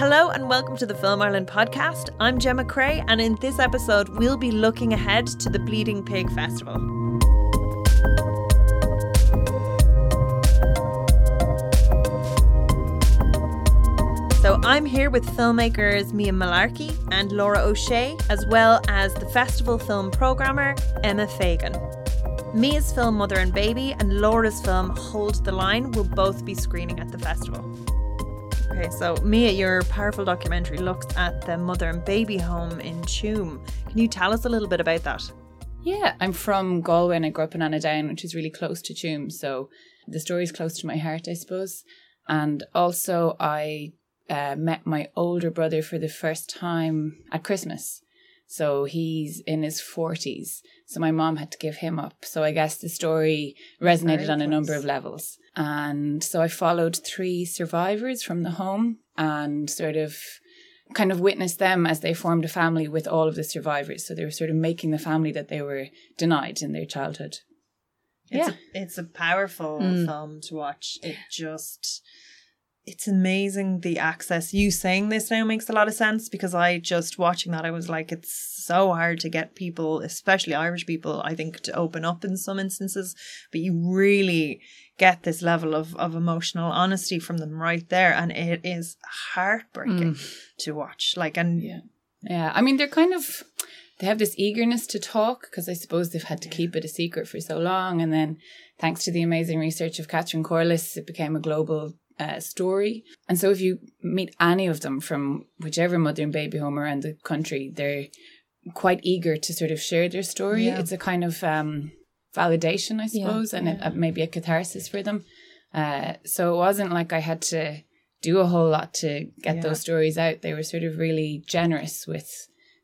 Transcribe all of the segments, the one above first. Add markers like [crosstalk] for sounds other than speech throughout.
Hello and welcome to the Film Ireland podcast. I'm Gemma Cray, and in this episode, we'll be looking ahead to the Bleeding Pig Festival. So I'm here with filmmakers Mia Mullarkey and Laura O'Shea, as well as the festival film programmer Emma Fagan. Mia's film Mother and Baby and Laura's film Hold the Line will both be screening at the festival. Okay, so Mia, your powerful documentary looks at the mother and baby home in Tuam. Can you tell us a little bit about that? Yeah, I'm from Galway and I grew up in Annadown, which is really close to Tuam. So the story is close to my heart, I suppose. And also, I uh, met my older brother for the first time at Christmas. So he's in his 40s. So my mom had to give him up. So I guess the story resonated on a number of levels. And so I followed three survivors from the home and sort of kind of witnessed them as they formed a family with all of the survivors. So they were sort of making the family that they were denied in their childhood. It's yeah. A, it's a powerful mm. film to watch. It just it's amazing the access. You saying this now makes a lot of sense because I just watching that I was like, it's so hard to get people, especially Irish people, I think, to open up in some instances. But you really get this level of, of emotional honesty from them right there. And it is heartbreaking mm. to watch. Like and yeah. Yeah. I mean they're kind of they have this eagerness to talk because I suppose they've had to keep it a secret for so long. And then thanks to the amazing research of Catherine Corless, it became a global uh, story. And so if you meet any of them from whichever mother and baby home around the country, they're quite eager to sort of share their story. Yeah. It's a kind of um, validation, I suppose, yeah, and yeah. maybe a catharsis for them. Uh, so it wasn't like I had to do a whole lot to get those stories out. They were sort of really generous with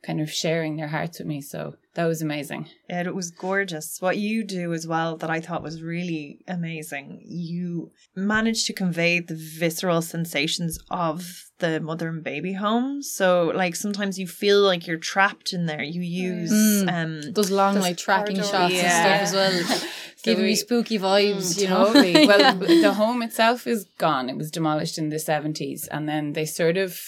kind of sharing their hearts with me. So that was amazing. And it was gorgeous. What you do as well that I thought was really amazing. You managed to convey the visceral sensations of the mother and baby home. So like sometimes you feel like you're trapped in there. You use mm. um those long those like tracking shots yeah. and stuff as well. [laughs] giving me spooky vibes, mm, you know. Totally. [laughs] Well, the home itself is gone. It was demolished in the 70s and then they sort of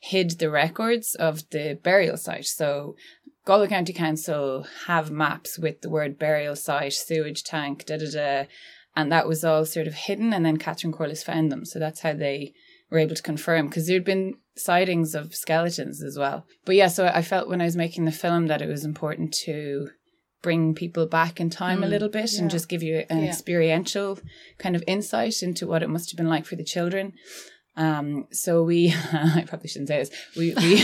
hid the records of the burial site. So Galway County Council have maps with the word burial site, sewage tank, da da da. And that was all sort of hidden. And then Catherine Corless found them. So that's how they were able to confirm because there'd been sightings of skeletons as well. But yeah, so I felt when I was making the film that it was important to bring people back in time mm, a little bit yeah. and just give you an yeah. experiential kind of insight into what it must have been like for the children. Um, so we, [laughs] I probably shouldn't say this. We we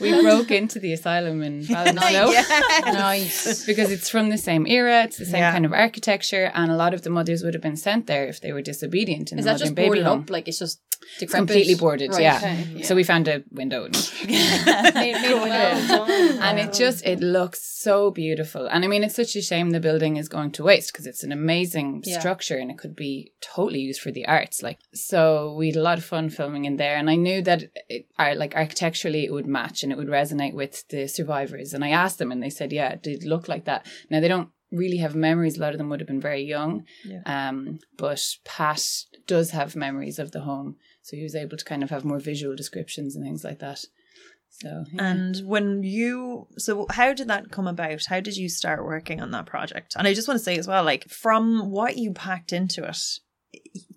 [laughs] we broke into the asylum in Ballinasloe. [laughs] nice, because it's from the same era. It's the same yeah. kind of architecture, and a lot of the mothers would have been sent there if they were disobedient in Is the that just baby home. up? Like it's just it's completely boarded. Right, yeah. Okay, yeah. So we found a window, [laughs] and, and it just it looks so beautiful. And I mean, it's such a shame the building is going to waste because it's an amazing yeah. structure and it could be totally used for the arts. Like so, we had a lot of fun filming in there, and I knew that it, like architecturally it would match and it would resonate with the survivors. And I asked them, and they said, "Yeah, it did look like that." Now they don't really have memories. A lot of them would have been very young, yeah. um, but Pat does have memories of the home, so he was able to kind of have more visual descriptions and things like that. So, yeah. and when you, so how did that come about? How did you start working on that project? And I just want to say as well, like from what you packed into it,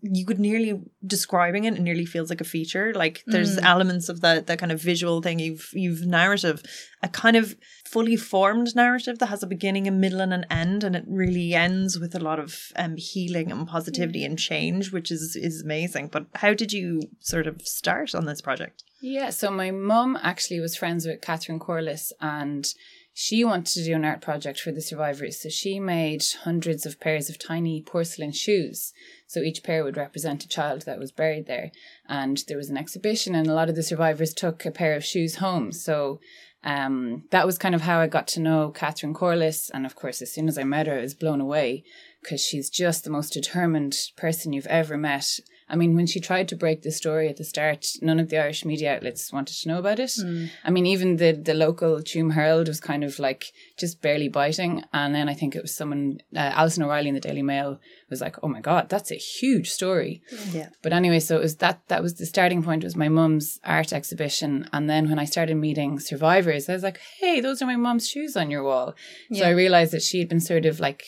you could nearly describing it, it nearly feels like a feature. Like there's mm. elements of that that kind of visual thing. You've you've narrative, a kind of fully formed narrative that has a beginning, a middle, and an end, and it really ends with a lot of um, healing and positivity and change, which is is amazing. But how did you sort of start on this project? Yeah, so my mum actually was friends with Catherine Corless and she wanted to do an art project for the survivors. So she made hundreds of pairs of tiny porcelain shoes. So each pair would represent a child that was buried there. And there was an exhibition, and a lot of the survivors took a pair of shoes home. So um, that was kind of how I got to know Catherine Corless. And of course, as soon as I met her, I was blown away because she's just the most determined person you've ever met I mean, when she tried to break the story at the start, none of the Irish media outlets wanted to know about it. Mm. I mean, even the the local Tuam Herald was kind of like just barely biting. And then I think it was someone, uh, Alison O'Reilly in the Daily Mail, was like, oh my God, that's a huge story. Yeah. But anyway, so it was that that was the starting point was my mum's art exhibition. And then when I started meeting survivors, I was like, hey, those are my mum's shoes on your wall. So I realized that she had been sort of like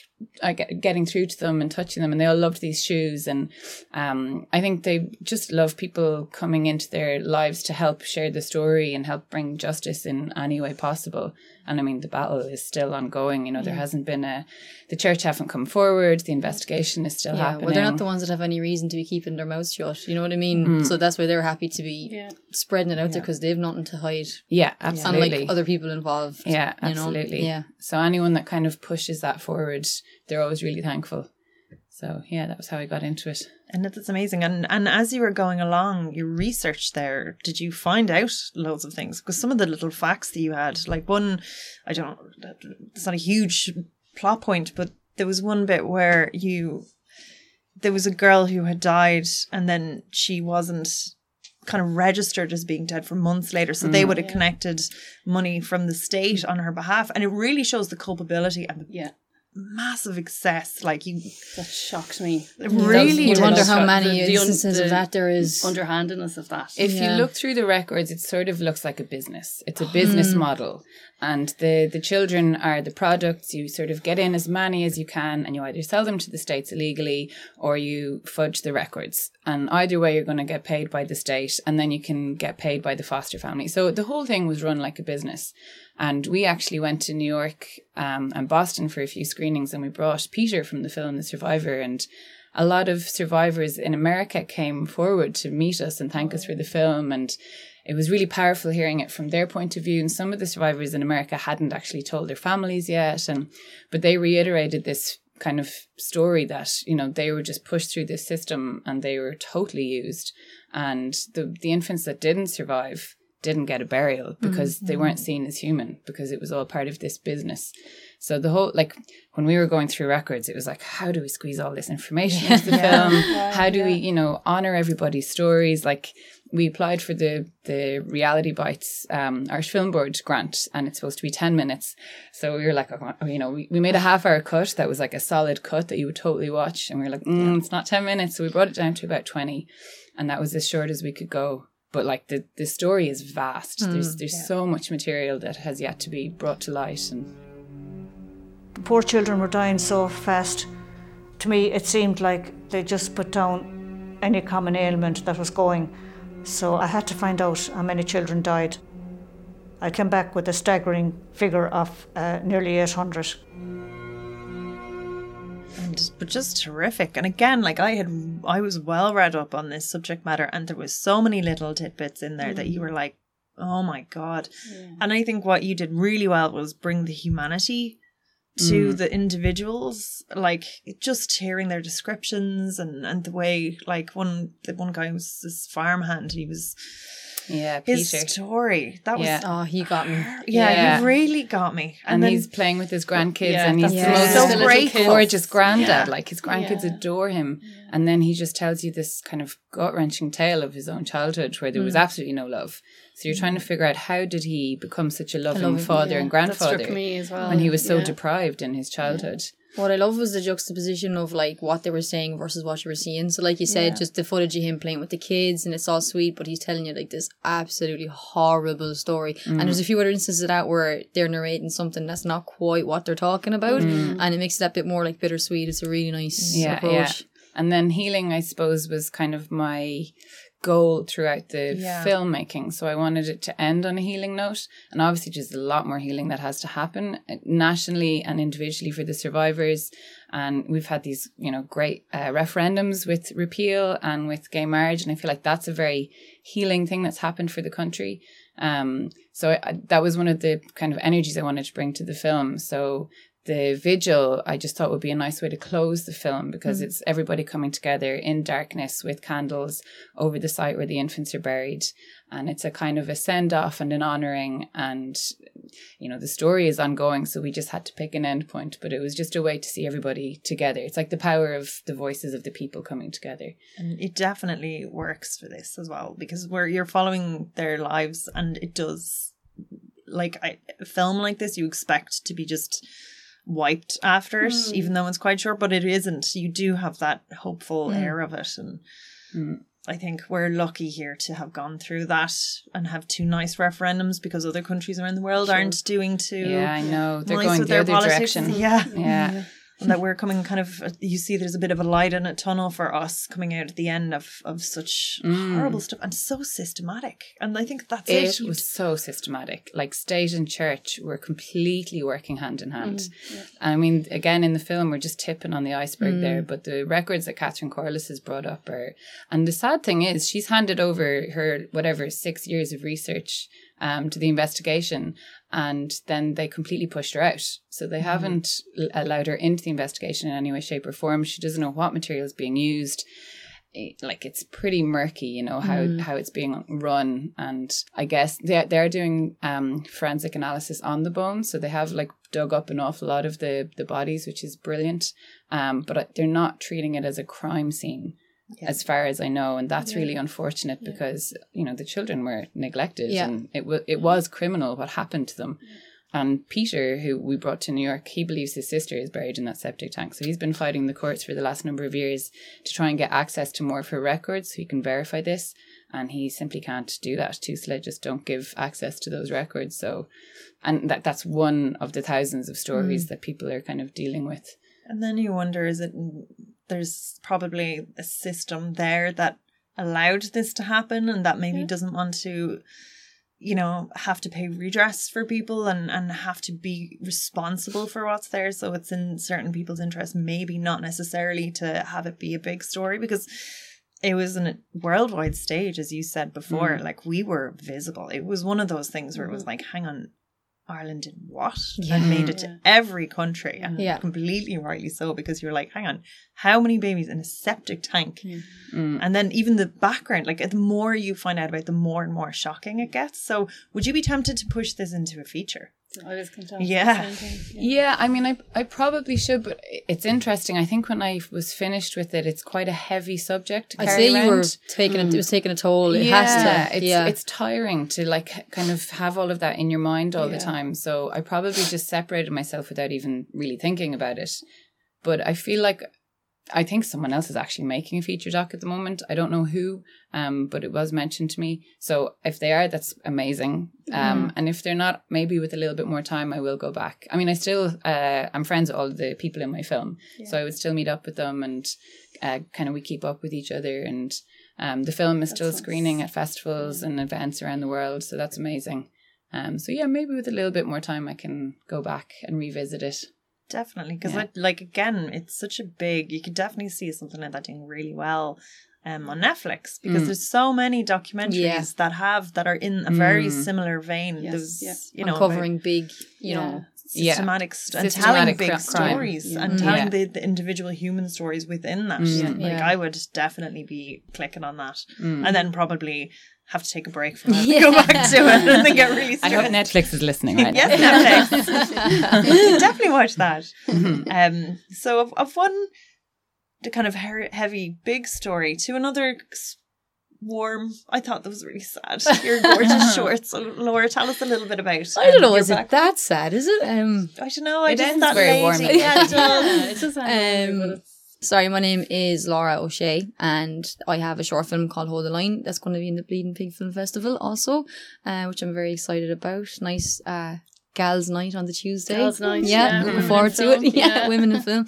getting through to them and touching them, and they all loved these shoes. And um, I think they just love people coming into their lives to help share the story and help bring justice in any way possible. And I mean, the battle is still ongoing. You know, there hasn't been a, the church haven't come forward. The investigation is still Yeah, happening. well, they're not the ones that have any reason to be keeping their mouths shut. You know what I mean? Mm. So that's why they're happy to be Yeah. spreading it out there because they've nothing to hide. yeah, And absolutely. like other people involved. Yeah, you know? absolutely. Yeah. So anyone that kind of pushes that forward, they're always really thankful. So yeah, that was how I got into it. And that's amazing. And and as you were going along, your research there, did you find out loads of things? Because some of the little facts that you had, like one, I don't know, it's not a huge plot point, but there was one bit where you, there was a girl who had died, and then she wasn't kind of registered as being dead for months later. So they mm. would have connected money from the state on her behalf, and it really shows the culpability and the Yeah. Massive excess. Like you, That shocked me. it really You wonder how many the- the un- instances the of that there is. Underhandedness of that. If Yeah. you look through the records, it sort of looks like a business. It's a business mm. model. And the, the children are the products. You sort of get in as many as you can and you either sell them to the states illegally or you fudge the records. And either way, you're going to get paid by the state and then you can get paid by the foster family. So the whole thing was run like a business. And we actually went to New York um, and Boston for a few screenings and we brought Peter from the film The Survivor and a lot of survivors in America came forward to meet us and thank us for the film. And it was really powerful hearing it from their point of view. And some of the survivors in America hadn't actually told their families yet. And, but they reiterated this kind of story that, you know, they were just pushed through this system and they were totally used. And the, the infants that didn't survive didn't get a burial because mm-hmm. they weren't mm-hmm. seen as human because it was all part of this business. So the whole like when we were going through records, it was like, how do we squeeze all this information into the film? How do we, you know, honor everybody's stories? Like we applied for the the Reality Bites um, Irish Film Board grant, and it's supposed to be ten minutes. So we were like, oh, you know, we, we made a half hour cut that was like a solid cut that you would totally watch, and we were like, mm, it's not ten minutes. So we brought it down to about twenty, and that was as short as we could go. But like the the story is vast. there's there's so much material that has yet to be brought to light, and poor children were dying so fast. To me, it seemed like they just put down any common ailment that was going. So I had to find out how many children died. I came back with a staggering figure of uh, nearly 800. and but just terrific. And again, like I had, I was well read up on this subject matter, and there was so many little tidbits in there that you were like, "Oh my god!" And I think what you did really well was bring the humanity to the individuals, like just hearing their descriptions and and the way, like one the one guy was this farmhand, he was yeah, his Peter. story that was. Oh, he got me. Yeah, Yeah. he really got me. and, then he's playing with his grandkids Yeah, and he's that's the the most So little grateful. kid. gorgeous granddad Yeah. like his grandkids Yeah. adore him and then he just tells you this kind of gut-wrenching tale of his own childhood where there was Mm. absolutely no love so you're trying to figure out how did he become such a loving loving- father yeah, and that grandfather struck me as well. when he was so Yeah. deprived in his childhood What I love was the juxtaposition of like what they were saying versus what you were seeing. So, like you said, just the footage of him playing with the kids, and it's all sweet, but he's telling you like this absolutely horrible story. And Mm. there's a few other instances of that where they're narrating something that's not quite what they're talking about, and it makes it that bit more like bittersweet. It's a really nice Mm. Yeah, approach. yeah. And then healing, I suppose, was kind of my goal throughout the Yeah. filmmaking. So I wanted it to end on a healing note. And obviously, just a lot more healing that has to happen uh, nationally and individually for the survivors. And we've had these, you know, great uh, referendums with repeal and with gay marriage. And I feel like that's a very healing thing that's happened for the country. Um, so I, that was one of the kind of energies I wanted to bring to the film. So the vigil I just thought would be a nice way to close the film because mm. it's everybody coming together in darkness with candles over the site where the infants are buried. And it's a kind of a send off and an honoring and you know the story is ongoing so we just had to pick an end point but it was just a way to see everybody together. It's like the power of the voices of the people coming together. And it definitely works for this as well because where you're following their lives and it does like I, a film like this you expect to be just wiped after it, hmm. even though it's quite short, but it isn't. You do have that hopeful hmm. air of it. And hmm. I think we're lucky here to have gone through that and have two nice referendums because other countries around the world aren't doing too Yeah, I know. They're nice going with the their other politics. direction. [laughs] Yeah. Yeah. And that we're coming kind of, uh, you see, there's a bit of a light in a tunnel for us coming out at the end of, of such mm. horrible stuff and so systematic. And I think that's it. It was so systematic. Like state and church were completely working hand in hand. Mm, I mean, again, in the film, we're just tipping on the iceberg there, mm. but the records that Catherine Corless has brought up are. And the sad thing is, she's handed over her, whatever, six years of research um, to the investigation, and then they completely pushed her out. So they haven't l- allowed her into the investigation in any way, shape, or form. She doesn't know what material is being used like it's pretty murky, you know how how it's being run, and I guess they they're doing um forensic analysis on the bones, so they have like dug up an awful lot of the the bodies, which is brilliant. Um, but they're not treating it as a crime scene, as far as I know, and that's really unfortunate because you know the children were neglected, Yeah. and it was it was criminal what happened to them. And Peter, who we brought to New York, he believes his sister is buried in that septic tank. So he's been fighting the courts for the last number of years to try and get access to more of her records so he can verify this. And he simply can't do that. TUSLA just don't give access to those records. So, and that that's one of the thousands of stories mm. that people are kind of dealing with. And then you wonder is it there's probably a system there that allowed this to happen and that maybe doesn't want to you know have to pay redress for people and and have to be responsible for what's there. So it's in certain people's interest maybe not necessarily to have it be a big story because it was in a worldwide stage as you said before. Mm. Like we were visible. It was one of those things where it was mm. like hang on Ireland did what? And made it to every country. And Yeah. completely rightly so because you're like hang on how many babies in a septic tank? Mm. and then even the background like the more you find out about it, the more and more shocking it gets. So would you be tempted to push this into a feature I was content. Yeah. The same. Yeah, I mean, I I probably should, but it's interesting. I think when I was finished with it, it's quite a heavy subject. To I'd carry say you were around. taking it. It was mm. taking a toll. It has to. It's, yeah. it's tiring to like kind of have all of that in your mind all the time. So I probably just separated myself without even really thinking about it. But I feel like I think someone else is actually making a feature doc at the moment. I don't know who, um, but it was mentioned to me. So if they are, that's amazing. Um, and if they're not, maybe with a little bit more time, I will go back. I mean, I still, uh, I'm friends with all the people in my film, so I would still meet up with them and uh, kind of we keep up with each other. And um, the film is still screening at festivals and events around the world, so that's amazing. Um, so yeah, maybe with a little bit more time, I can go back and revisit it. Definitely because Yeah. like again it's such a big you could definitely see something like that doing really well um, on Netflix because Mm. there's so many documentaries Yeah. that have that are in a very Mm. similar vein. Yes, There's yeah. you know covering big, you know. Systematic st- and Systematic telling big crime. stories and telling the, the individual human stories within that. Mm. Like. I would definitely be clicking on that, Mm. and then probably have to take a break from it, Yeah. [laughs] go back to it, and then get really I stressed. hope Netflix is listening right now. Yes, Netflix. [laughs] definitely watch that. Um, so of, of one the kind of he- heavy big story to another warm. I thought that was really sad. Your gorgeous [laughs] shorts. Laura, tell us a little bit about. I don't um, know. your Is it that sad? Is it? Um. I don't know. I It just ends that very lady. warmly. Yeah, it does. Yeah, it does end Um, but it's Sorry, my name is Laura O'Shea, and I have a short film called Hold the Line that's going to be in the Bleeding Pig Film Festival also, uh, which I'm very excited about. Nice uh, gals' night on the Tuesday. Gals' night, yeah, yeah. looking forward to it. [laughs] Yeah, yeah. women in film.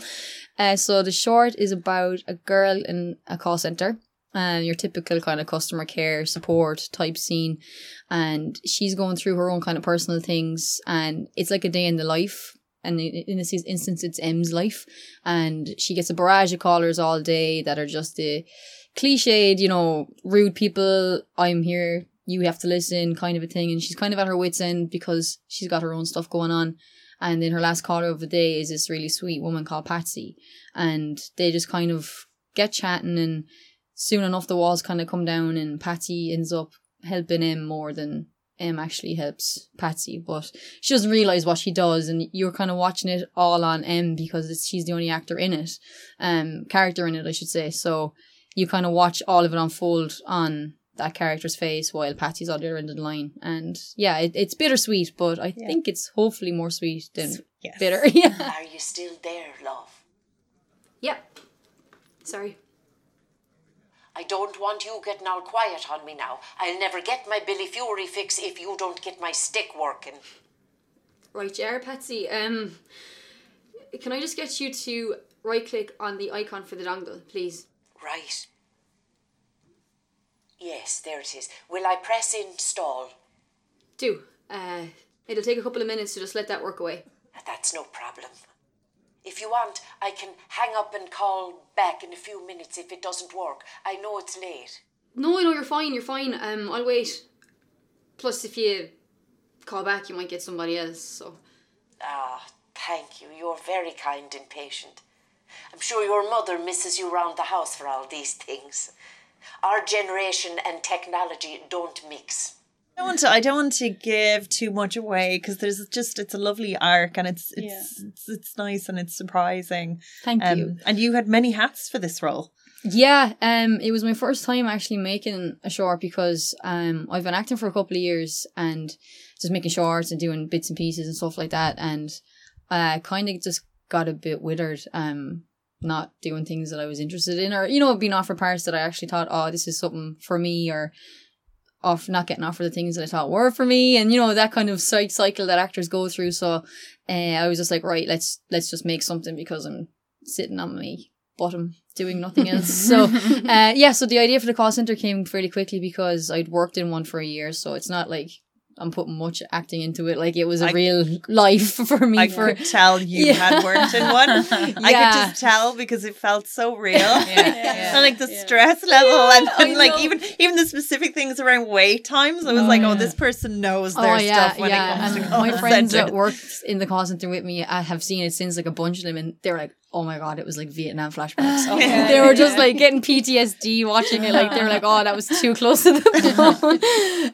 Uh, so the short is about a girl in a call center. Uh, your typical kind of customer care support type scene, and she's going through her own kind of personal things, and it's like a day in the life. And in this instance, it's M's life, and she gets a barrage of callers all day that are just the cliched, you know, rude people. I'm here, you have to listen, kind of a thing. And she's kind of at her wits' end because she's got her own stuff going on. And then her last caller of the day is this really sweet woman called Patsy, and they just kind of get chatting, and soon enough the walls kind of come down, and Patsy ends up helping him more than M actually helps Patsy, but she doesn't realize what she does, and you're kind of watching it all on M because it's, she's the only actor in it, um, character in it, I should say. So you kind of watch all of it unfold on that character's face while Patsy's on the other end of the line, and yeah, it, it's bittersweet, but I think it's hopefully more sweet than Yes. bitter. [laughs] Yeah. Are you still there, love? Yeah. Sorry. I don't want you getting all quiet on me now. I'll never get my Billy Fury fix if you don't get my stick working. Right, Jar Patsy. Um, can I just get you to right click on the icon for the dongle, please? Right. Yes, there it is. Will I press install? Do. Uh, it'll take a couple of minutes to just let that work away. That's no problem. If you want, I can hang up and call back in a few minutes if it doesn't work. I know it's late. No, no, you're fine. You're fine. Um, I'll wait. Plus, if you call back, you might get somebody else. So. Ah, thank you. You're very kind and patient. I'm sure your mother misses you round the house for all these things. Our generation and technology don't mix. I don't want to, I don't want to give too much away because there's just it's a lovely arc and it's it's it's, it's nice and it's surprising. Thank Um, you. and you had many hats for this role. Yeah, um, it was my first time actually making a short because um, I've been acting for a couple of years and just making shorts and doing bits and pieces and stuff like that, and I kind of just got a bit withered, um, not doing things that I was interested in, or you know, being offered parts that I actually thought, oh, this is something for me, or off not getting offered the things that I thought were for me, and you know that kind of cy- cycle that actors go through. So, uh, I was just like, right, let's let's just make something because I'm sitting on my bottom doing nothing else. [laughs] so, uh, yeah, so the idea for the call center came fairly quickly because I'd worked in one for a year, so it's not like I'm putting much acting into it. Like it was a I- real life [laughs] for me. I for could tell you [laughs] Yeah. had worked in one. [laughs] I could just tell because it felt so real. yeah. and like the stress level and, I and like know. even even the specific things around wait times. I was oh, like, oh, this person knows oh, their stuff when it comes and call my friends center. that worked in the call center with me, I have seen it since like a bunch of them, and they're like, "Oh my god, it was like Vietnam flashbacks." [laughs] they were just like getting PTSD watching it. Like they were like, "Oh, that was too close to the [laughs] bone."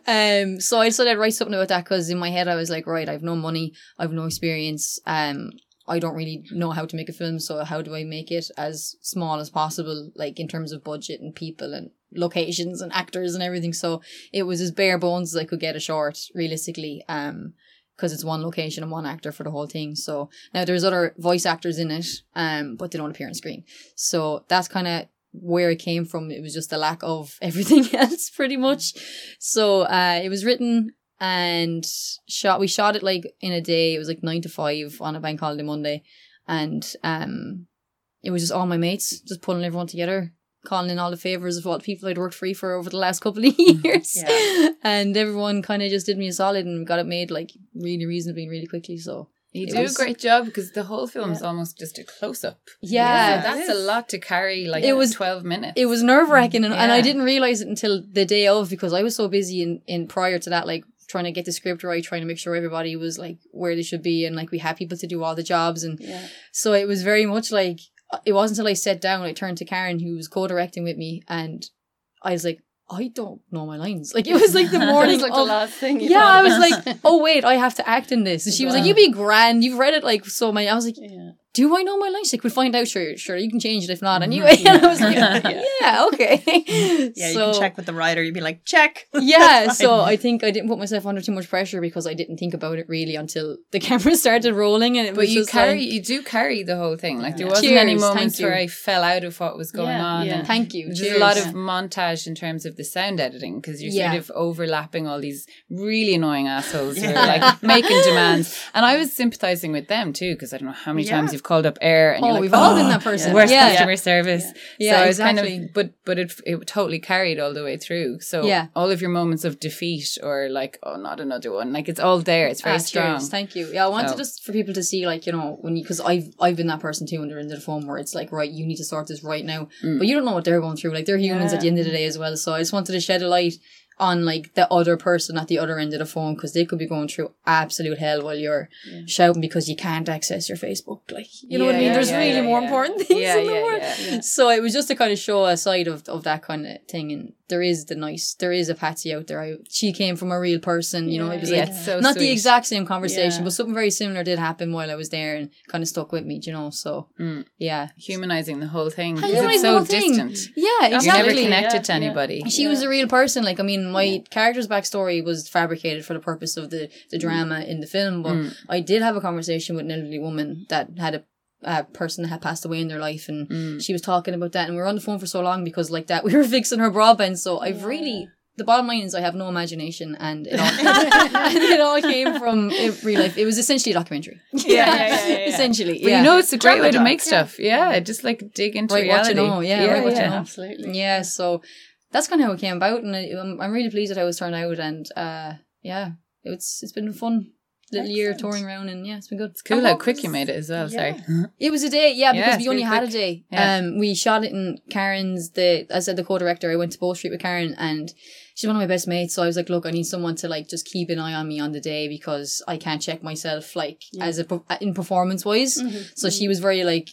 um, so I decided to write something about that because in my head I was like, "Right, I've no money, I've no experience, um." I don't really know how to make a film, so how do I make it as small as possible, like in terms of budget and people and locations and actors and everything. So it was as bare bones as I could get a short, realistically. Um, because it's one location and one actor for the whole thing. So now there's other voice actors in it, um, but they don't appear on screen. So that's kind of where it came from. It was just the lack of [laughs] everything else, pretty much. So uh, it was written and shot. We shot it like in a day. It was like nine to five on a bank holiday Monday, and um, it was just all my mates just pulling everyone together. Calling in all the favors of all the people I'd worked free for over the last couple of [laughs] years, [laughs] Yeah. and everyone kind of just did me a solid and got it made like really reasonably and really quickly. So You It do was- a great job because the whole film is almost just a close up. Yeah. that's a lot to carry. Like It was- twelve minutes. it was nerve wracking, and, and I didn't realize it until the day of because I was so busy in, in prior to that, like trying to get the script right, trying to make sure everybody was like where they should be, and like we had people to do all the jobs, and Yeah. so it was very much like it wasn't until I sat down, I turned to Karen, who was co-directing with me, and I was like, I don't know my lines. Like it was like the [laughs] morning like the last thing. Yeah, I was like, oh wait, I have to act in this. And she was like, you'd be grand. You've read it like so many. I was like, yeah. Do I know my lines? Like, we'll find out. Sure, sure. You can change it if not. Mm-hmm. Anyway, and [laughs] I was like, [laughs] yeah, okay. yeah, you can check with the writer. You'd be like, check. [laughs] Yeah, so. I think I didn't put myself under too much pressure because I didn't think about it really until the camera started rolling, and it but was you carry, like, you do carry the whole thing. Like there Yeah. wasn't any Cheers, thank moments you. where I fell out of what was going Yeah, on. yeah. and thank you. There's Cheers. a lot of montage in terms of the sound editing because you're Yeah. sort of overlapping all these really annoying assholes who are like making demands. And I was sympathizing with them too because I don't know how many Yeah. times you've called up Eir and Oh, like, we've all been "Oh, that person. Worst Yeah. customer service. Yeah, so exactly. kind of, but but it it totally carried all the way through. So Yeah. all of your moments of defeat or like, oh, not another one, like it's all there. It's very Ah, strong. cheers. Thank you. Yeah, I wanted So- just for people to see, like, you know, when you, because I've I've been that person too, when they're into the phone where it's like, right, you need to sort this right now, Mm. but you don't know what they're going through. Like, they're humans at the end of the day as well. So I just wanted to shed a light on like the other person at the other end of the phone because they could be going through absolute hell while you're shouting because you can't access your Facebook. Like, you know what I mean? There's yeah, really yeah, more yeah. important [laughs] things Yeah, in the yeah, world. yeah. So it was just to kind of show a side of, of that kind of thing. And there is the nice, there is a Patsy out there. I, she came from a real person, you know, it was Yeah, like, so not the exact same conversation, Yeah. but something very similar did happen while I was there and kind of stuck with me, you know? So, Mm. yeah. Humanizing the whole thing. Humanizing it's the so whole thing. distant. Yeah, You're never exactly. connected Yeah, to yeah. anybody. She was a real person. Like, I mean, My character's backstory was fabricated for the purpose of the the drama in the film, but Mm. I did have a conversation with an elderly woman that had a. a person that had passed away in their life, and Mm. she was talking about that, and we were on the phone for so long because, like that, [laughs] we were fixing her broadband. So I've really the bottom line is I have no imagination, and it [laughs] all, [laughs] and it all came from uh, real life. It was essentially a documentary. Yeah, yeah, yeah, yeah, yeah. essentially. But yeah. you know, it's a great Drama way to doc, make stuff. Yeah, just like dig into Right, what you reality. know, yeah, right, what you know. Absolutely. Yeah, so that's kind of how it came about, and I, I'm, I'm really pleased at how it's turned out, and uh, yeah, it's it's been a fun little year touring around, and yeah, it's been good. It's cool how quick was- you made it as well. Sorry. It was a day, yeah, because Yeah, we only really had a day. Yeah. Um, we shot it in Karen's. The I said the co-director. I went to Bow Street with Karen, and she's one of my best mates. So I was like, look, I need someone to like just keep an eye on me on the day because I can't check myself like as a in performance wise. So she was very like,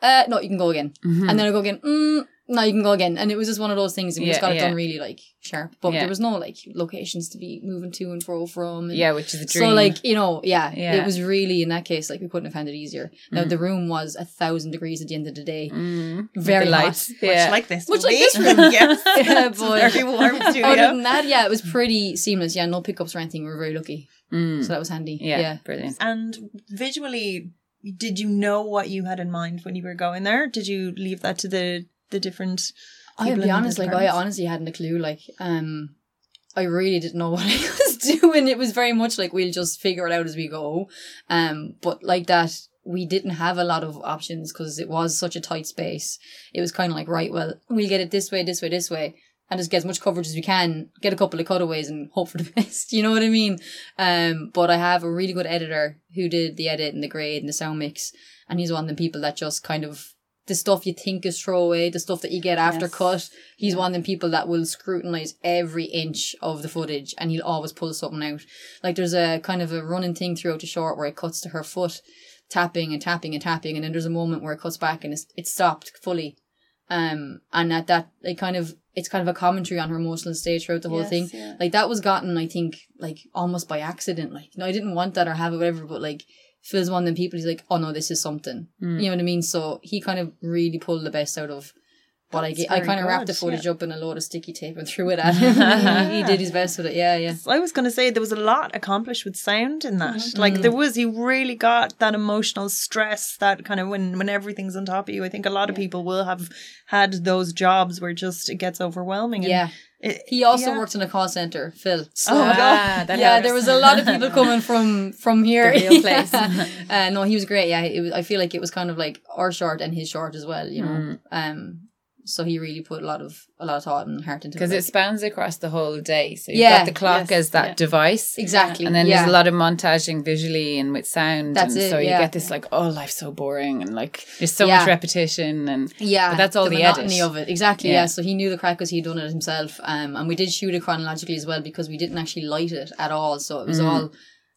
uh, no, you can go again, Mhm. and then I go again. Mm, no, you can go again, and it was just one of those things. And we just Yeah, got it yeah. done really like sharp, but Yeah. there was no like locations to be moving to and fro from. And yeah, which is a dream. so like you know, yeah, Yeah. it was really in that case like we couldn't have found it easier. Now the room was a thousand degrees at the end of the day, Mm, very the hot. lights. Much like this. Much will like this room. [laughs] yes. [laughs] Yeah, It's but- very warm [laughs] studio. Other than that, yeah, it was pretty seamless. Yeah, no pickups or anything. We were very lucky, Mm, so that was handy. yeah, yeah. brilliant. And visually, did you know what you had in mind when you were going there? Did you leave that to the the different? I'll be honest, like I honestly hadn't a clue. Like, um, I really didn't know [laughs] what I was doing. It was very much like we'll just figure it out as we go. Um, but like that, we didn't have a lot of options because it was such a tight space. It was kind of like, right, well, we'll get it this way, this way, this way, and just get as much coverage as we can, get a couple of cutaways, and hope for the [laughs] best. You know what I mean? Um, but I have a really good editor who did the edit and the grade and the sound mix, and he's one of the people that just kind of the stuff you think is throwaway, the stuff that you get after Yes. cut. He's one of the people that will scrutinize every inch of the footage and he'll always pull something out. Like there's a kind of a running thing throughout the short where it cuts to her foot tapping and tapping and tapping and then there's a moment where it cuts back and it's, it's stopped fully. Um, and at that, like kind of, it's kind of a commentary on her emotional state throughout the whole Yes, thing. yeah. Like that was gotten, I think, like almost by accident. Like, no, I didn't want that or have it, whatever, but like, Phil's one of them people, he's like, oh no, this is something. Mm. You know what I mean? So he kind of really pulled the best out of what I That's. I kind of wrapped the footage yeah. up in a load of sticky tape and threw it at [laughs] him. [laughs] he, he did his best with it. Yeah, yeah. I was going to say there was a lot accomplished with sound in that. Mm-hmm. Like there was, he really got that emotional stress that kind of when when everything's on top of you. I think a lot of people will have had those jobs where just it gets overwhelming. Yeah. it- He also yeah. worked in a call center, Phil. So Oh, Ah, that yeah, helps. there was a lot of people [laughs] coming from from here. The real place. uh, no, he was great. Yeah, it was, I feel like it was kind of like our short and his short as well. You know, Mm. um, so he really put a lot of a lot of thought and heart into it. because it. spans across the whole day. So you've Yeah, got the clock yes, as that yeah. device. exactly, And then yeah. there's a lot of montaging visually and with sound. That's and it, So you get this like, oh, life's so boring. And like, there's so much repetition. And Yeah, that's all the monotony edit. of it. Exactly. Yeah. So he knew the crack because he'd done it himself. Um, and we did shoot it chronologically as well because we didn't actually light it at all. So it was Mm. all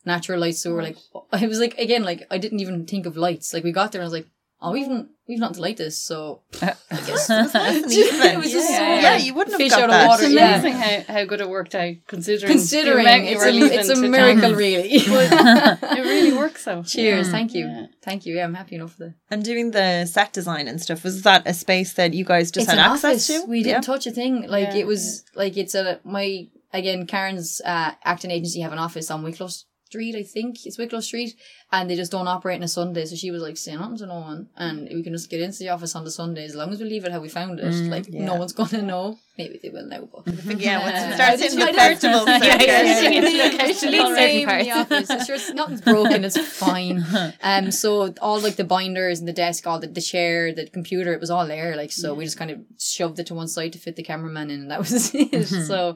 natural lights. So we we're like, [laughs] it was like again, like I didn't even think of lights. Like we got there and I was like, oh, we've not, we've not to light this. So I [laughs] guess It was [laughs] even. It was just yeah, so, yeah, yeah, you wouldn't have got out of that. water, It's yeah. how, how good it worked out, considering considering the you it's a, it's a miracle, film. [laughs] really. It really works out. Cheers. Thank you. Yeah. Thank you. Yeah, I'm happy enough for the. And doing the set design and stuff was that a space that you guys just it's had access office. to? We didn't Yeah. touch a thing. Like Yeah, it was like it's a my again Karen's uh, acting agency have an office on Wicklow Street. I think it's Wicklow Street, and they just don't operate on a Sunday. So she was like, "Say nothing to no one, and we can just get into the office on the Sunday as long as we leave it how we found it. like yeah. no one's gonna know. Maybe they will now, but." [laughs] Yeah, once it [laughs] starts didn't- [laughs] in the I didn't- festival Yeah, circuit. yeah, yeah. Delete Delete name certain in the office. Nothing's broken. It's fine. Um, so all like the binders and the desk, all the, the chair, the computer, it was all there. Like so, we just kind of shoved it to one side to fit the cameraman in, and that was it. So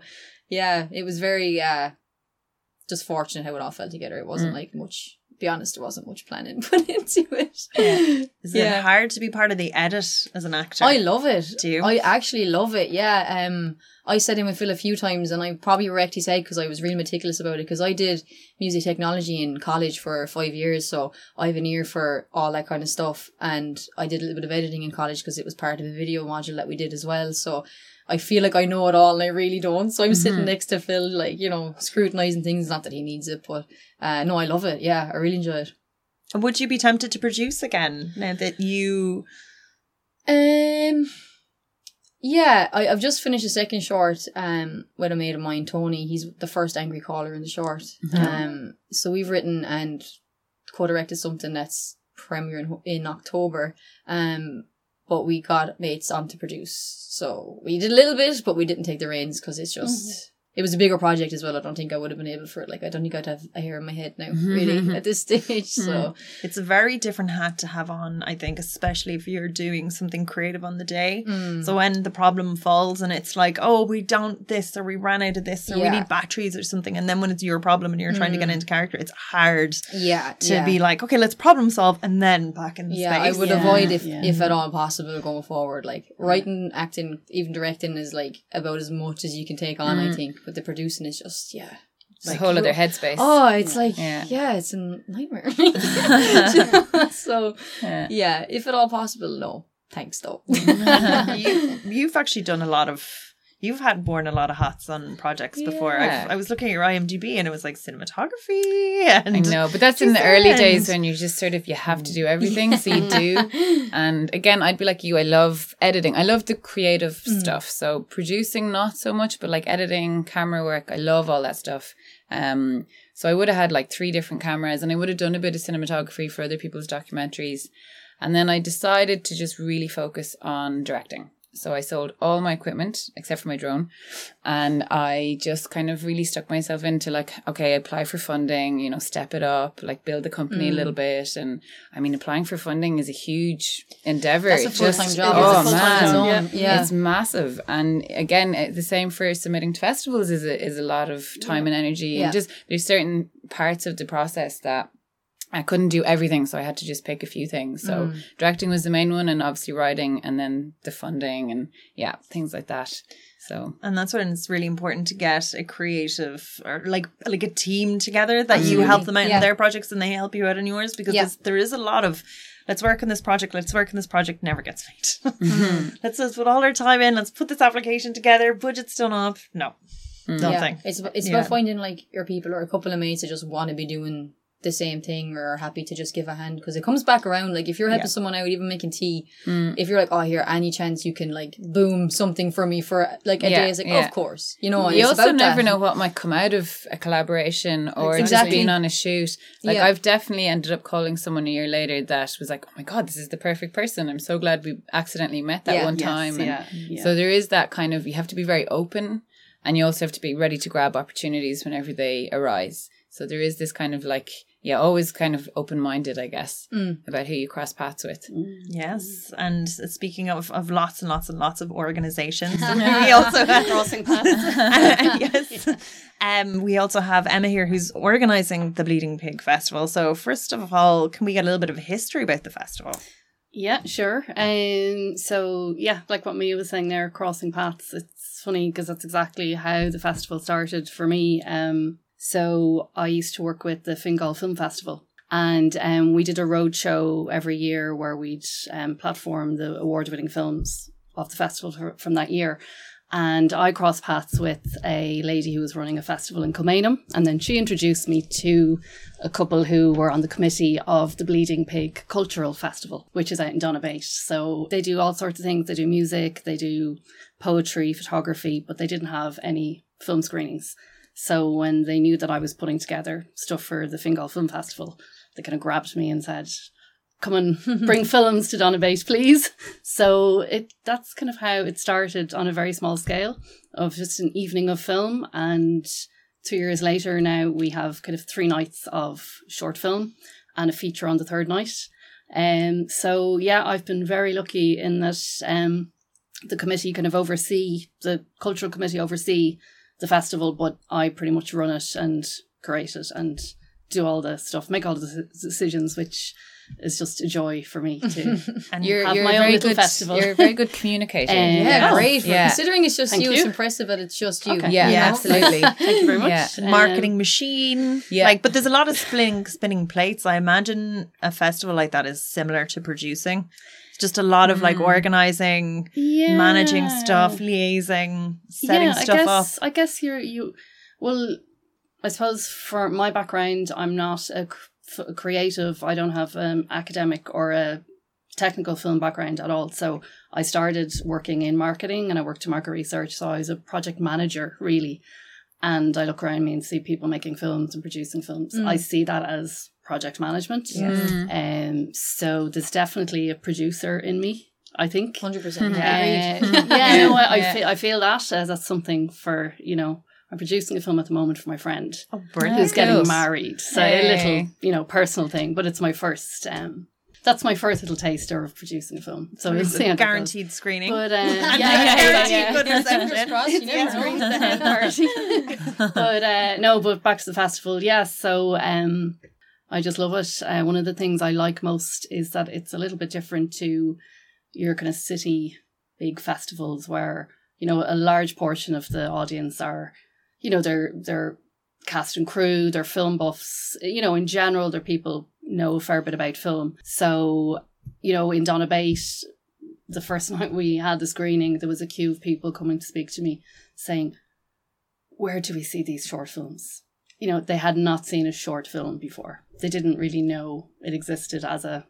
yeah, it was very uh, just fortunate how it all fell together. It wasn't like much. Be honest, there wasn't much planning [laughs] put into it. Is Yeah. it hard to be part of the edit as an actor? I love it. Do you? I actually love it. Yeah. Um, I said in with Phil a few times, and I probably wrecked his head because I was really meticulous about it. Because I did music technology in college for five years, so I have an ear for all that kind of stuff. And I did a little bit of editing in college because it was part of a video module that we did as well. So I feel like I know it all, and I really don't. So I'm sitting next to Phil, like you know, scrutinizing things. Not that he needs it, but uh, no, I love it. Yeah, I really enjoy it. And Would you be tempted to produce again now that you? Um, Yeah, I, I've just finished a second short um, with a mate of mine, Tony. He's the first angry caller in the short. Um, so we've written and co-directed something that's premiering in October. Um, but we got mates on to produce. So we did a little bit, but we didn't take the reins because it's just mm-hmm. It was a bigger project as well. I don't think I would have been able for it. Like I don't think I'd have a hair in my head now, [laughs] really, at this stage. Hmm. So It's a very different hat to have on, I think, especially if you're doing something creative on the day. Mm. So when the problem falls and it's like, oh, we don't this or we ran out of this or we need batteries or something. And then when it's your problem and you're trying to get hmm. into character, it's hard yeah, to yeah. be like, okay, let's problem solve and then back in the Yeah, space. I would Yeah, avoid if yeah. if at all possible going forward. Like writing, acting, even directing is like about as much as you can take on. I hmm. think, but the producing is just yeah. It's a whole other headspace. Oh, it's like Yeah. yeah, it's a nightmare. [laughs] [laughs] so Yeah. yeah, if at all possible, no. Thanks though. [laughs] you, you've actually done a lot of. You've had worn a lot of hats on projects before. I've, I was looking at your IMDb and it was like cinematography and I know, but that's in the early days when you're just sort of you have to do everything, so you do. [laughs] And again, I'd be like you. I love editing. I love the creative stuff. So producing, not so much, but like editing, camera work. I love all that stuff. Um, so I would have had like three different cameras, and I would have done a bit of cinematography for other people's documentaries. And then I decided to just really focus on directing. So I sold all my equipment except for my drone. And I just kind of really stuck myself into like, okay, apply for funding, you know, step it up, like build the company a little bit. And I mean, applying for funding is a huge endeavor. That's a full just- time job. Oh, It's man. zone. Yeah. It's massive. And again, uh, the same for submitting to festivals is a, is a lot of time and energy. Yeah. And just there's certain parts of the process that I couldn't do everything, so I had to just pick a few things. So Mm. directing was the main one, and obviously writing, and then the funding, and yeah, things like that. So and that's when it's really important to get a creative or like like a team together that you help them out Yeah. in their projects and they help you out in yours because Yeah. there's- a lot of let's work on this project let's work on this project never gets [laughs] made let's just put all our time in let's put this application together budget's done up no nothing Yeah. It's it's Yeah. about finding like your people or a couple of mates that just want to be doing the same thing or are happy to just give a hand because it comes back around. Like if you're helping Yeah. someone out, even making tea, mm. if you're like, oh, here, any chance you can like boom something for me for like a Yeah, day, it's like, yeah. of course, you know. you also never that. know what might come out of a collaboration or just Exactly. being on a shoot. Like. I've definitely ended up calling someone a year later that was like, "Oh my god, this is the perfect person." I'm so glad we accidentally met that one Yes, time. Yeah. So there is that kind of you have to be very open, and you also have to be ready to grab opportunities whenever they arise. So there is this kind of like yeah, always kind of open minded, I guess, Mm. about who you cross paths with. yes and speaking of, of lots and lots and lots of organizations [laughs] we also have [laughs] Crossing paths. [laughs] yes. Um, we also have Emma here who's organizing the Bleeding Pig Festival. So, first of all, can we get a little bit of a history about the festival? Yeah, sure. Um, so yeah, like what Mia was saying there, crossing paths. It's funny because that's exactly how the festival started for me. Um, so I used to work with the Fingal Film Festival, and um, we did a road show every year where we'd um, platform the award-winning films of the festival for, from that year. And I crossed paths with a lady who was running a festival in Kilmainham, and then she introduced me to a couple who were on the committee of the Bleeding Pig Cultural Festival, which is out in Donabate. So they do all sorts of things. They do music, they do poetry, photography, but they didn't have any film screenings. So when they knew that I was putting together stuff for the Fingal Film Festival, they kind of grabbed me and said, "Come and [laughs] bring films to Donabate, please." So it that's kind of how it started on a very small scale of just an evening of film and two years later now we have kind of three nights of short film and a feature on the third night. Um so yeah, I've been very lucky in that um the committee kind of oversee the cultural committee oversee the festival, but I pretty much run it and create it and do all the stuff, make all the decisions, which is just a joy for me to [laughs] And You're, have you're my a own very little good, festival. You're a very good communicator. [laughs] Um, Yeah, great. yeah. Considering it's just Thank you, it's impressive that it's just you. Okay. Yeah, you know? absolutely. [laughs] Thank you very much. Yeah. Um, marketing machine. Yeah. Like, but there's a lot of spinning spinning plates. I imagine a festival like that is similar to producing. Just a lot of like organizing, yeah. managing stuff, liaising, setting yeah, stuff I up. guess, I guess you're you. Well, I suppose for my background, I'm not a, cr- creative. I don't have um academic or a technical film background at all. So I started working in marketing and I worked in market research. So I was a project manager really. And I look around me and see people making films and producing films. I see that as project management. Um, so there's definitely a producer in me, I think. 100%. Uh, Yeah. [laughs] yeah, no, I, I, feel, I feel that as that's something for, you know, I'm producing a film at the moment for my friend Oh, who's getting married. So a little, you know, personal thing, but it's my first, um, that's my first little taster of producing a film. So we'll see how that goes. guaranteed screening. But, uh, [laughs] yeah, yeah, yeah, guaranteed yeah. good [laughs] reception. crossed, you never know. Screens the head party. but uh, no, but back to the festival, yes. so um, I just love it. Uh, one of the things I like most is that it's a little bit different to your kind of city big festivals where you know a large portion of the audience are, you know, they're they're cast and crew, they're film buffs. You know, in general, they're people know a fair bit about film. So you know, in Donabate, the first [laughs] night we had the screening, there was a queue of people coming to speak to me saying, Where do we see these short films? You know, they had not seen a short film before. They didn't really know it existed as a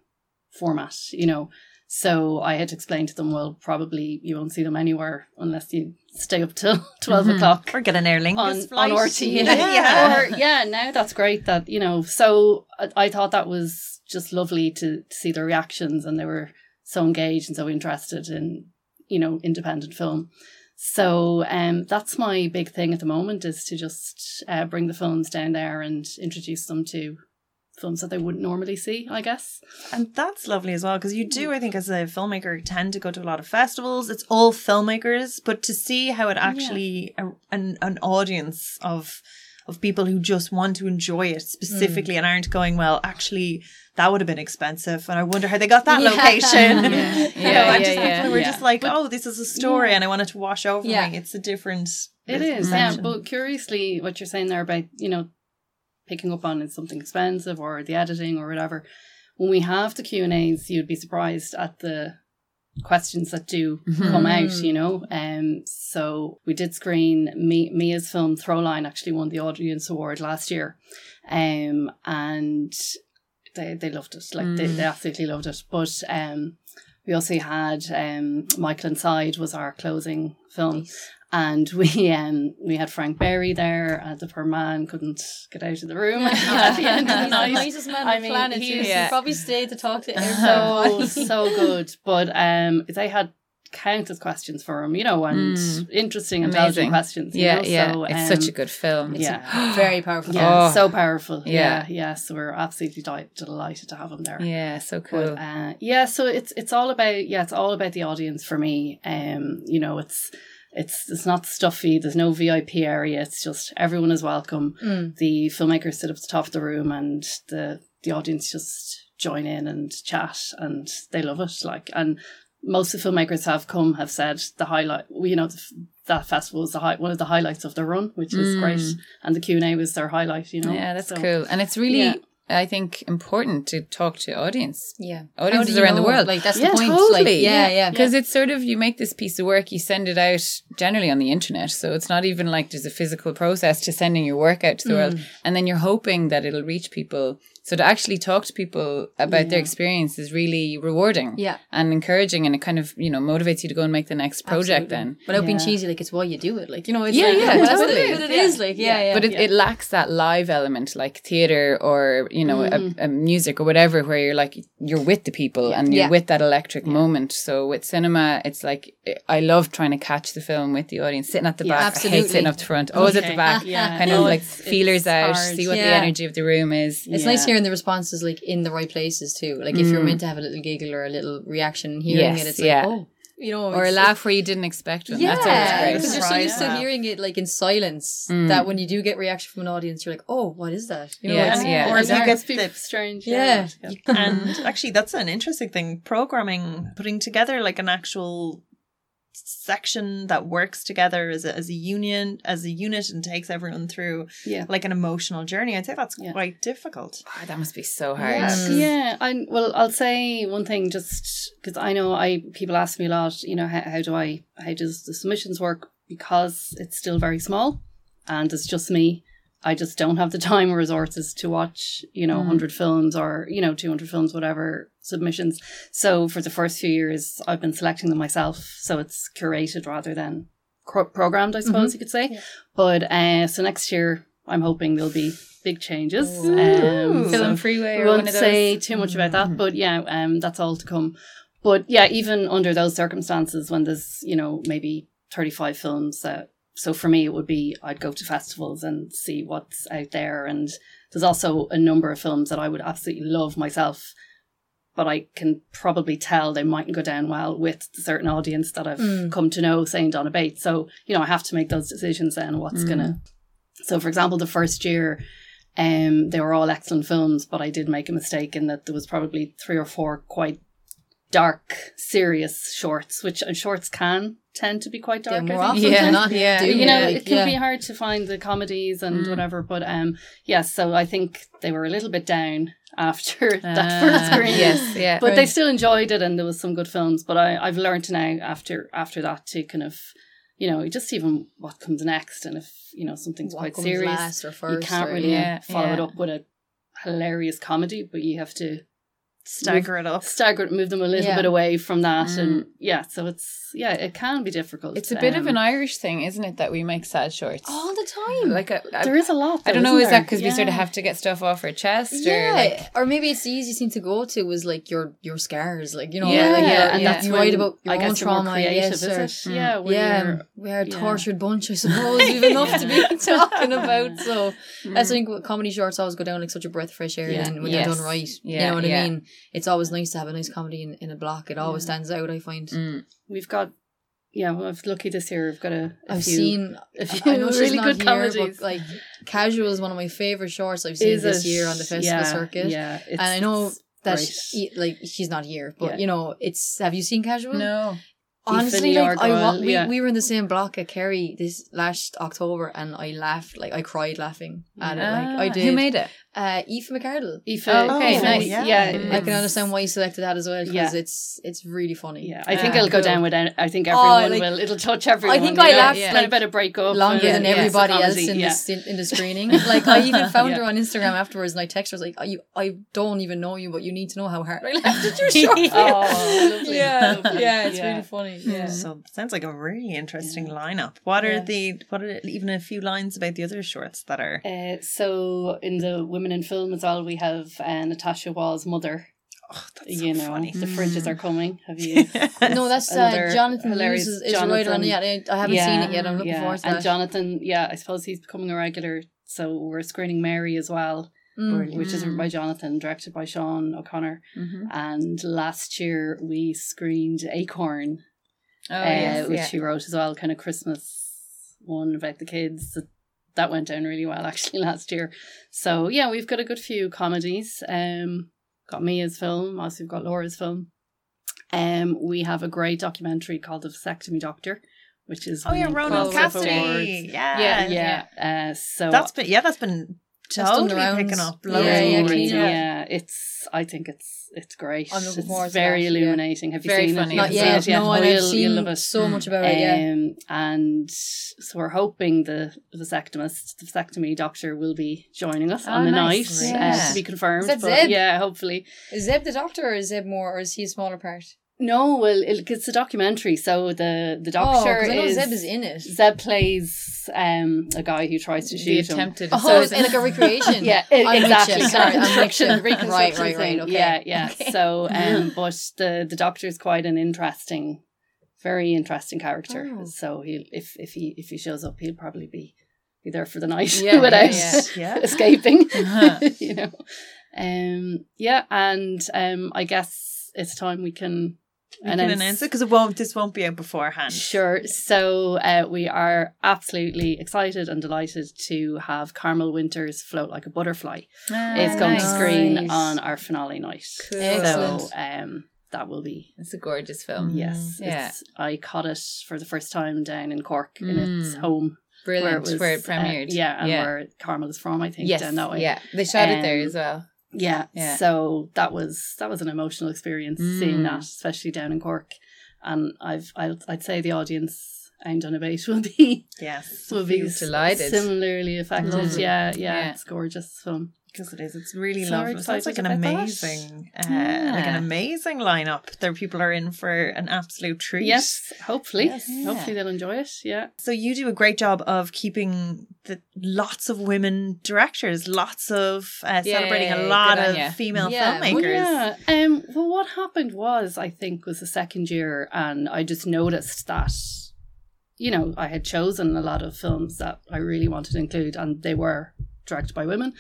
format, you know. So I had to explain to them, well, probably you won't see them anywhere unless you stay up till [laughs] 12 mm-hmm. o'clock or get an airlink on, on RT. [laughs] Yeah. Yeah. [laughs] Or, yeah, now that's great that, you know, so I, I thought that was just lovely to, to see their reactions and they were so engaged and so interested in, you know, independent film. So um, that's my big thing at the moment is to just uh, bring the films down there and introduce them to films that they wouldn't normally see, I guess. And that's lovely as well because you do, I think, as a filmmaker, tend to go to a lot of festivals. It's all filmmakers, but to see how it actually a, an an audience of of people who just want to enjoy it specifically mm. and aren't going well. Actually, that would have been expensive, and I wonder how they got that [laughs] Yeah. location. [laughs] Yeah. [laughs] you know, Yeah, and yeah, just yeah. people who were just like, "Oh, this is a story," and I want it to wash over Yeah. me. It's a different. It is, yeah. But curiously, what you're saying there about, you know, picking up on is something expensive or the editing or whatever. When we have the Q and A's, you'd be surprised at the questions that do come out. You know, um. So we did screen Mi- Mia's film Throwline. Actually, won the audience award last year, um, and they they loved it. Like they, they absolutely loved it. But um. We also had um, Michael Inside was our closing film, and we [laughs] um we had Frank Berry there. And the poor man couldn't get out of the room [laughs] at the end of the [laughs] night. nicest man I on the mean, planet. He Yeah. probably stayed to talk to So everybody. so good, but um they had countless questions for him, you know, and interesting, intelligent Amazing. questions. Yeah, know, yeah. so, it's um, such a good film. yeah. [gasps] Very powerful. Yeah, Oh. so powerful. Yeah. Yeah, yeah. So we're absolutely di- delighted to have him there. Yeah, so cool. But uh, yeah, so it's it's all about yeah, it's all about the audience for me. Um, you know, it's it's it's not stuffy. There's no VIP area. It's just everyone is welcome. Mm. The filmmakers sit up at the top of the room, and the the audience just join in and chat, and they love it. Like, and most of the filmmakers have come have said the highlight. You know, the, that festival was the high, one of the highlights of their run, which was great, and the Q and A was their highlight. You know, yeah, that's So- cool. And it's really, yeah. I think, important to talk to audience. Yeah. Audiences How do you around the world. Like, that's Yeah, the point. Totally. Like, yeah, yeah. Because it's sort of, you make this piece of work, you send it out generally on the internet. So it's not even like there's a physical process to sending your work out to the Mm. world. And then you're hoping that it'll reach people. So to actually talk to people about their experience is really rewarding Yeah. and encouraging. And it kind of, you know, motivates you to go and make the next project then. Without being cheesy, like it's why you do it. Like you know, it's Yeah, like, yeah, well, that's totally. what it is. Like yeah, yeah. But it, Yeah. it lacks that live element, like theater or you know, Mm-hmm. a, a music or whatever, where you're like you're with the people and you're Yeah. with that electric moment. So with cinema, it's like I love trying to catch the film with the audience, sitting at the Yeah, back. I absolutely. hate sitting up the front, always at the back, Yeah. kind of like it's- feelers it's out, hard. see what the energy of the room is. It's Yeah. nice hearing the responses like in the right places too. Like if you're mm. meant to have a little giggle or a little reaction, hearing Yes, it, it's like yeah. oh, you know, or a laugh where you didn't expect one. Yeah, That's always great. because you're so Surprise used to hearing it like in silence mm. that when you do get reaction from an audience, you're like, oh, what is that? You know, Yeah, it's, yeah. Or Or if you you get get the- strange. yeah. and actually that's an interesting thing programming putting together like an actual section that works together as a, as a union as a unit and takes everyone through Yeah. like an emotional journey i'd say that's Yeah. quite difficult Oh, that must be so hard. Yeah. 'cause- Yeah, I well, I'll say one thing just because I know I people ask me a lot. You know, how, how do I how does the submissions work? Because it's still very small, and it's just me. I just don't have the time or resources to watch, you know, mm. 100 films or, you know, 200 films, whatever. Submissions. So for the first few years, I've been selecting them myself. So it's curated rather than cro- programmed, I suppose you could say. But uh, so next year, I'm hoping there'll be big changes. Um, Film so Freeway we or won't of those. say too much about that, but yeah, um, that's all to come. But yeah, even under those circumstances, when there's you know maybe thirty five films, uh, so for me it would be I'd go to festivals and see what's out there, and there's also a number of films that I would absolutely love myself, but I can probably tell they mightn't go down well with the certain audience that I've come to know, saying Donabate's. So you know I have to make those decisions then. What's gonna so, for example, the first year, um, they were all excellent films, but I did make a mistake in that there was probably three or four quite dark, serious shorts, which uh, shorts can tend to be quite Yeah, dark. more often Yeah. than not. Yeah. You know, like, it can yeah. be hard to find the comedies and whatever, but um, yes. so I think they were a little bit down after [laughs] that first Ah, screen. Yes, yeah. but they still enjoyed it, and there was some good films. But I, I've learned now after after that to kind of, you know, just even what comes next, and if you know something's What quite serious, last or you can't or- really Yeah, follow it up with a hilarious comedy, but you have to Stagger it up. stagger it, move them a little Yeah. bit away from that, mm. and yeah, so it's yeah, it can be difficult. It's a bit of um, an Irish thing, isn't it, that we make sad shorts? all the time. Like a, a- There is a lot. I don't know, is that there? because we sort of have to get stuff off our chest? Or yeah, like, or maybe it's the easiest thing to go to was like your your scars, like you know, Yeah, like, yeah, and yeah. that's you write about your I own guess trauma. creative, yes, or- is it? Mm. Yeah, yeah, you're- we are a yeah. tortured bunch, I suppose. We've enough to be [laughs] [laughs] talking about. So mm. I think comedy shorts always go down like such a breath of fresh air, Yeah. and when they're done right, you know what yeah. I mean. It's always nice to have a nice comedy in, in a block. It always stands out. I find. Mm. We've got, yeah, well, I've lucky this year. We've got a, a I've few, seen. a few know really good here, comedies. but like Casual is one of my favorite shorts I've seen Is this it? year on the festival yeah, circuit. Yeah, and I know that she, like she's not here, but Yeah. you know, it's. Have you seen Casual? no. Honestly, like I we, yeah. we were in the same block at Kerry this last October, and I laughed like I cried laughing at it. Like I did. Who made it? Uh, Aoife McCardle? Aoife, Oh, okay, Aoife, nice. Yeah, Yeah. I can understand why you selected that as well because Yeah. it's it's really funny. Yeah, I think it'll go cool. down with. I think Oh, everyone like- will. It'll touch everyone. I think I know? laughed, It's like, a bit of break up Longer and- than yeah, it's a everybody else in yeah. the in, in the [laughs] screening. Like I even found Yeah. her on Instagram afterwards, and I texted her I was like, "I you, I don't even know you, but you need to know how hard I laughed at your [laughs] show." Oh, lovely, yeah, [laughs] lovely. yeah, it's Yeah. really funny. Yeah. So sounds like a really interesting lineup. What are Yeah. the what are even a few lines about the other shorts that are Uh, so in the women in film as well, we have uh, Natasha Wall's mother. oh that's so you know, funny. the fridges are coming. Have you? [laughs] No, that's uh, Jonathan hilarious is, is the writer on it. Yeah, I I haven't seen it yet. I'm looking yeah. forward to it. and that. Jonathan, yeah, I suppose he's becoming a regular. So we're screening Mary as well, Mm. which is by Jonathan, directed by Sean O'Connor. Mm-hmm. And last year we screened Acorn, Oh, uh, yes, which yeah. she wrote as well, kind of Christmas one about the kids. That- That went down really well [laughs] actually last year. So yeah, we've got a good few comedies. Um, got Mia's film, also we've got Laura's film. Um, we have a great documentary called The Vasectomy Doctor, which is Oh yeah, Ronan. Cassidy. Yeah. Yeah, Yeah, uh, so That's been yeah, that's been That's done the totally rounds. picking up. Yeah, loads yeah, of yeah, awards. yeah. it's. I think it's it's great. I'm looking it's forward to very that, yeah. illuminating. Have you Very seen funny. it? Not Yeah, yet. Not yet. No, Oh, you'll- I've you'll love it. so much about it. Yeah. Um, and so we're hoping the vasectomist, the vasectomy doctor, will be joining us Oh, on the nice. night uh, to be confirmed. Is that but Zeb? yeah, hopefully. Is Zeb the doctor or is Zeb more or is he a smaller part? No, well, it, it's a documentary, so the the Oh, I know is Zeb is in it. Zeb plays um a guy who tries to the shoot him. attempted. Oh, so it's like a recreation. [laughs] Yeah, i- [laughs] I'm with exactly. Sorry, Reconstruction, reconstruction Right, right, right. Okay. Yeah, yeah. Okay. So, um, [laughs] but the the doctor is quite an interesting, very interesting character. Oh. So he if if he if he shows up, he'll probably be be there for the night Yeah, without yeah, yeah. escaping. Uh-huh. you know, um, yeah, and um, I guess it's time we can You can announce it because it won't. This won't be out beforehand. Sure. So uh, we are absolutely excited and delighted to have Carmel Winters float like a butterfly. Ah, is going nice. to screen on our finale night. Cool. So um, that will be It's a gorgeous film. yes. Yeah. It's, I caught it for the first time down in Cork in its Mm. home Brilliant. Where it, uh, premiered. yeah, and yeah. where Carmel is from. I think yes. down that way. Yeah. They shot it there Um, as well. Yeah. Yeah. So that was that was an emotional experience Mm. seeing that, especially down in Cork. And I've I'd, I'd say the audience I'm done about [laughs] will be Yes. will be Delighted. similarly affected. Lovely. Yeah, yeah, Yeah. it's gorgeous film. Because it is. It's really So lovely. It sounds like an amazing, uh, like an amazing lineup. There, people are in for an absolute treat. Yes, hopefully. Yes. Hopefully they'll enjoy it. Yeah. So you do a great job of keeping the lots of women directors, lots of uh, celebrating Yay, a lot of female Yeah. filmmakers. Well, yeah. Um, well, what happened was, I think, was the second year, and I just noticed that, you know, I had chosen a lot of films that I really wanted to include, and they were directed by women.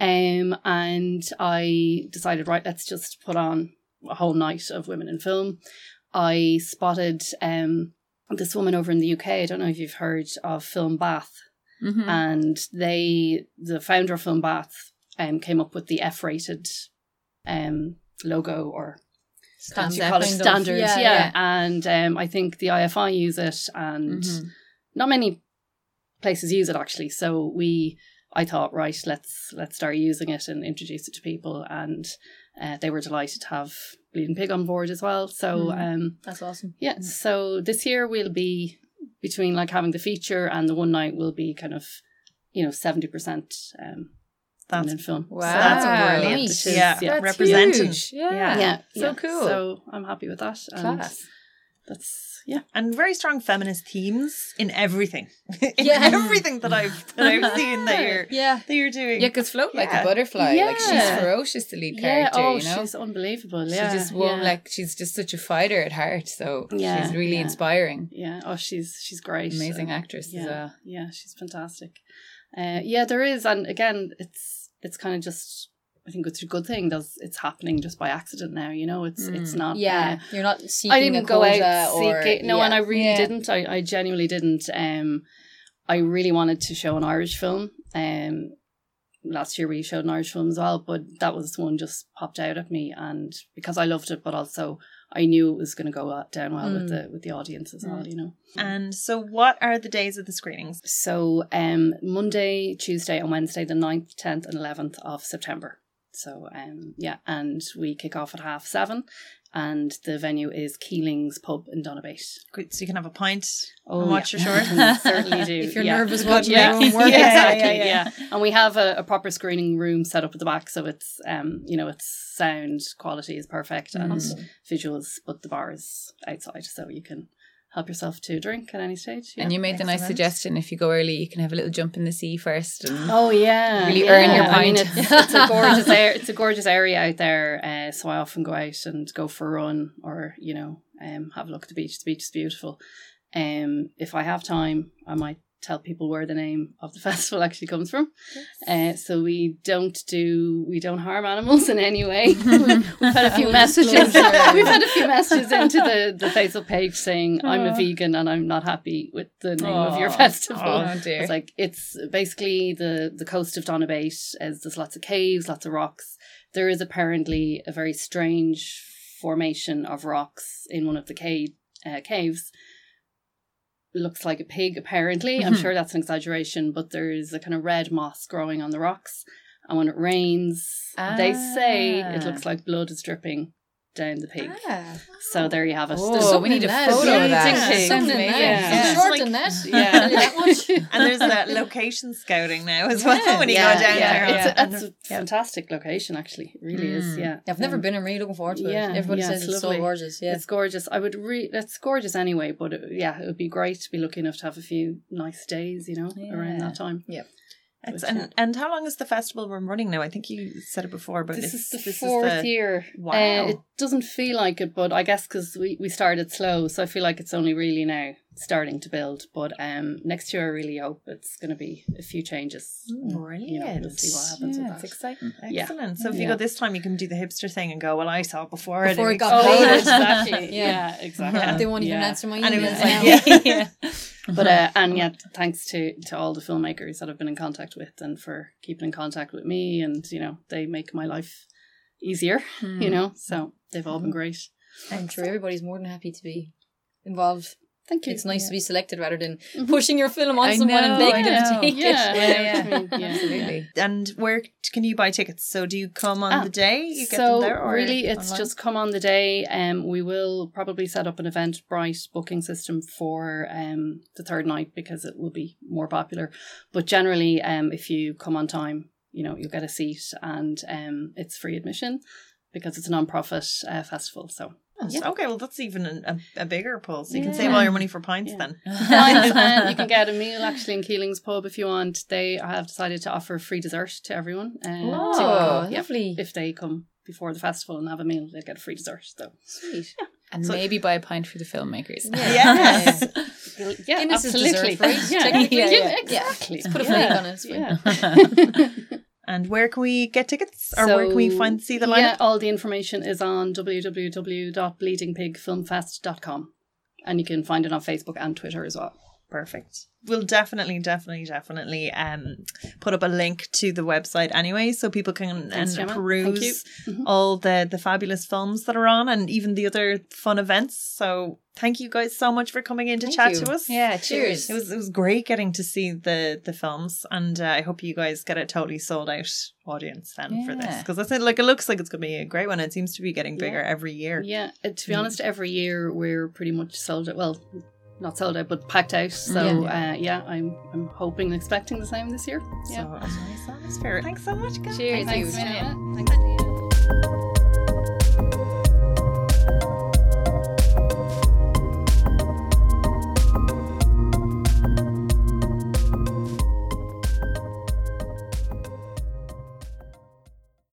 Um, and I decided, right, let's just put on a whole night of women in film. I spotted um, this woman over in the UK. I don't know if you've heard of Film Bath Mhm. and they the founder of Film Bath um, came up with the F-rated um, logo or standard, call it? of- standards, yeah, yeah. And um, I think the IFI use it, and Mhm. not many places use it actually. So we, I thought, right, let's let's start using it and introduce it to people, and uh, they were delighted to have Bleeding Pig on board as well. So Mhm. um, That's awesome. yeah, so this year we'll be between like having the feature and the one night will be kind of, you know, seventy percent um That's in film. Wow. So that's brilliant. Nice. Yeah, Yeah. That's representing. huge. Yeah. Yeah. yeah, So yeah. cool. So I'm happy with that. and Class. That's yeah. and very strong feminist themes in everything. [laughs] in Yeah. everything that I've that I've seen that you're [laughs] Yeah. that you're doing. Yeah, because float like Yeah. a butterfly. Yeah. Like she's ferocious, the lead Yeah. character. Oh, you know, she's unbelievable. she Yeah. just won't yeah. like. She's just such a fighter at heart. So Yeah, she's really inspiring. Yeah. Oh, she's she's great. Amazing And, actress yeah, as well. Yeah, she's fantastic. Uh, yeah, there is, and again, it's it's kind of just. I think it's a good thing. Does it's happening just by accident now? You know, it's it's Mm. not. Yeah. uh, You're not seeking I didn't go out or, seeking. No, yeah. and I really Yeah. didn't. I, I genuinely didn't. Um, I really wanted to show an Irish film. Um, last year we showed an Irish film as well, but that was one just popped out at me, and because I loved it, but also I knew it was going to go uh, down well with Mm. the with the audience as well. You know. and so, what are the days of the screenings? So um, Monday, Tuesday, and Wednesday, the 9th, tenth, and eleventh of September. So um, yeah, and we kick off at half seven, and the venue is Keeling's Pub in Donabate. Great, So you can have a pint Oh, and watch yeah. your short. [laughs] Certainly do. [laughs] If you're yeah. nervous watching Yeah, your own [laughs] work. Yeah, exactly. yeah, Yeah, and we have a, a proper screening room set up at the back, so it's um, you know, its sound quality is perfect and visuals, but the bar is outside, so you can help yourself to a drink at any stage. Yeah. And you made the nice suggestion if you go early, you can have a little jump in the sea first. And Oh yeah, Really yeah. earn your I mean, pint. it's, it's a gorgeous [laughs] area. It's a gorgeous area out there. Uh, so I often go out and go for a run, or you know, um, have a look at the beach. The beach is beautiful. Um, if I have time, I might tell people where the name of the [laughs] festival actually comes from. Uh, so we don't do we don't harm animals in any way. [laughs] We've had a few messages. [laughs] We've had a few messages into the the Facebook page saying I'm a vegan and I'm not happy with the name of your festival. oh dear. It's like it's basically the the coast of Donabate. As there's lots of caves, lots of rocks. There is apparently a very strange formation of rocks in one of the cave uh, caves. Looks like a pig, apparently. I'm Mhm. sure that's an exaggeration, but there's a kind of red moss growing on the rocks. And when it rains, they say it Ah. looks like blood is dripping down the pig. Ah. So there you have it. Oh, There's we need a photo of that. Bleeding pig. Something in amazing. that. Yeah. Yeah. short Like- than that. [laughs] [laughs] Yeah. That and there's that location scouting now as well when you yeah, go down yeah, there. It's, a, And- it's a fantastic location, actually. It really is. Mm. Yeah, I've never Um, been. I'm really looking forward to it. yeah, Everybody yeah, says it's it's, so gorgeous. Yeah. It's gorgeous. I would re. It's gorgeous anyway, but it, yeah, it would be great to be lucky enough to have a few nice days. You know, around that time. It's- But, and, and how long is the festival been running now? I think you said it before, but this is the this fourth the- year. Wow. Uh, it doesn't feel like it, but I guess because we, we started slow, so I feel like it's only really now starting to build. But um, next year, I really hope it's going to be a few changes. Mm, You know, we'll see what happens Yeah, with it's that. exciting. Yeah. Excellent. So if you Yeah. go this time, you can do the hipster thing and go, "Well, I saw it before." and Before it makes got sense." [laughs] Oh, exactly. Yeah. yeah. exactly. Yeah. they won't even Yeah. answer my And it emails was like, yeah, yeah. [laughs] But uh, and yeah, [laughs] thanks to to all the filmmakers that I've been in contact with and for keeping in contact with me, and you know they make my life easier. Hmm. You know, so they've all been great. I'm sure everybody's more than happy to be involved. Thank you. It's nice to be selected rather than Mhm. pushing your film on I someone and know, begging them to take Yeah, it. yeah, Yeah, yeah, yeah. yeah. [laughs] Absolutely. And where can you buy tickets? So do you come on Ah, the day? You get so them there, or really, it's online? just come on the day. Um, we will probably set up an Eventbrite booking system for um the third night because it will be more popular. But generally, um, if you come on time, you know you'll get a seat and um, it's free admission because it's a non-profit uh, festival. So So- Okay, well, that's even a, a, a bigger pull. So you can save all your money for pints Yeah. then. [laughs] Fine, fine. you can [laughs] get a meal actually in Keeling's pub if you want. They have decided to offer free dessert to everyone. Uh, Oh, to- yeah, lovely. If they come before the festival and have a meal, they get a free dessert. So Sweet. And So- maybe buy a pint for the filmmakers. [laughs] Yes. yeah, Guinness is absolutely. dessert, right? Yeah, Technically, yeah, yeah. exactly. Let's put a Yeah. flake on it. Yeah. and where can we get tickets? Or where can we find see the Yeah, lineup? all the information is on www.bleedingpigfilmfest.com. And you can find it on Facebook and Twitter as well. Perfect. We'll definitely, definitely, definitely um put up a link to the website anyway, so people can Thanks, and Gemma. Peruse. Mhm. all the the fabulous films that are on, and even the other fun events. So thank you guys so much for coming in to Thank chat you. to us. Yeah, cheers. It was it was great getting to see the the films, and uh, I hope you guys get a totally sold out audience then for this because I said like it looks like it's gonna be a great one. It seems to be getting bigger every year. Yeah, uh, to be Mm. honest, every year we're pretty much sold out. Well, not sold out, but packed out. So Yeah. Uh, yeah, I'm I'm hoping and expecting the same this year. Yeah. it was a nice atmosphere. Thanks so much, guys. Cheers. Thanks, Thanks, Gemma. Thanks.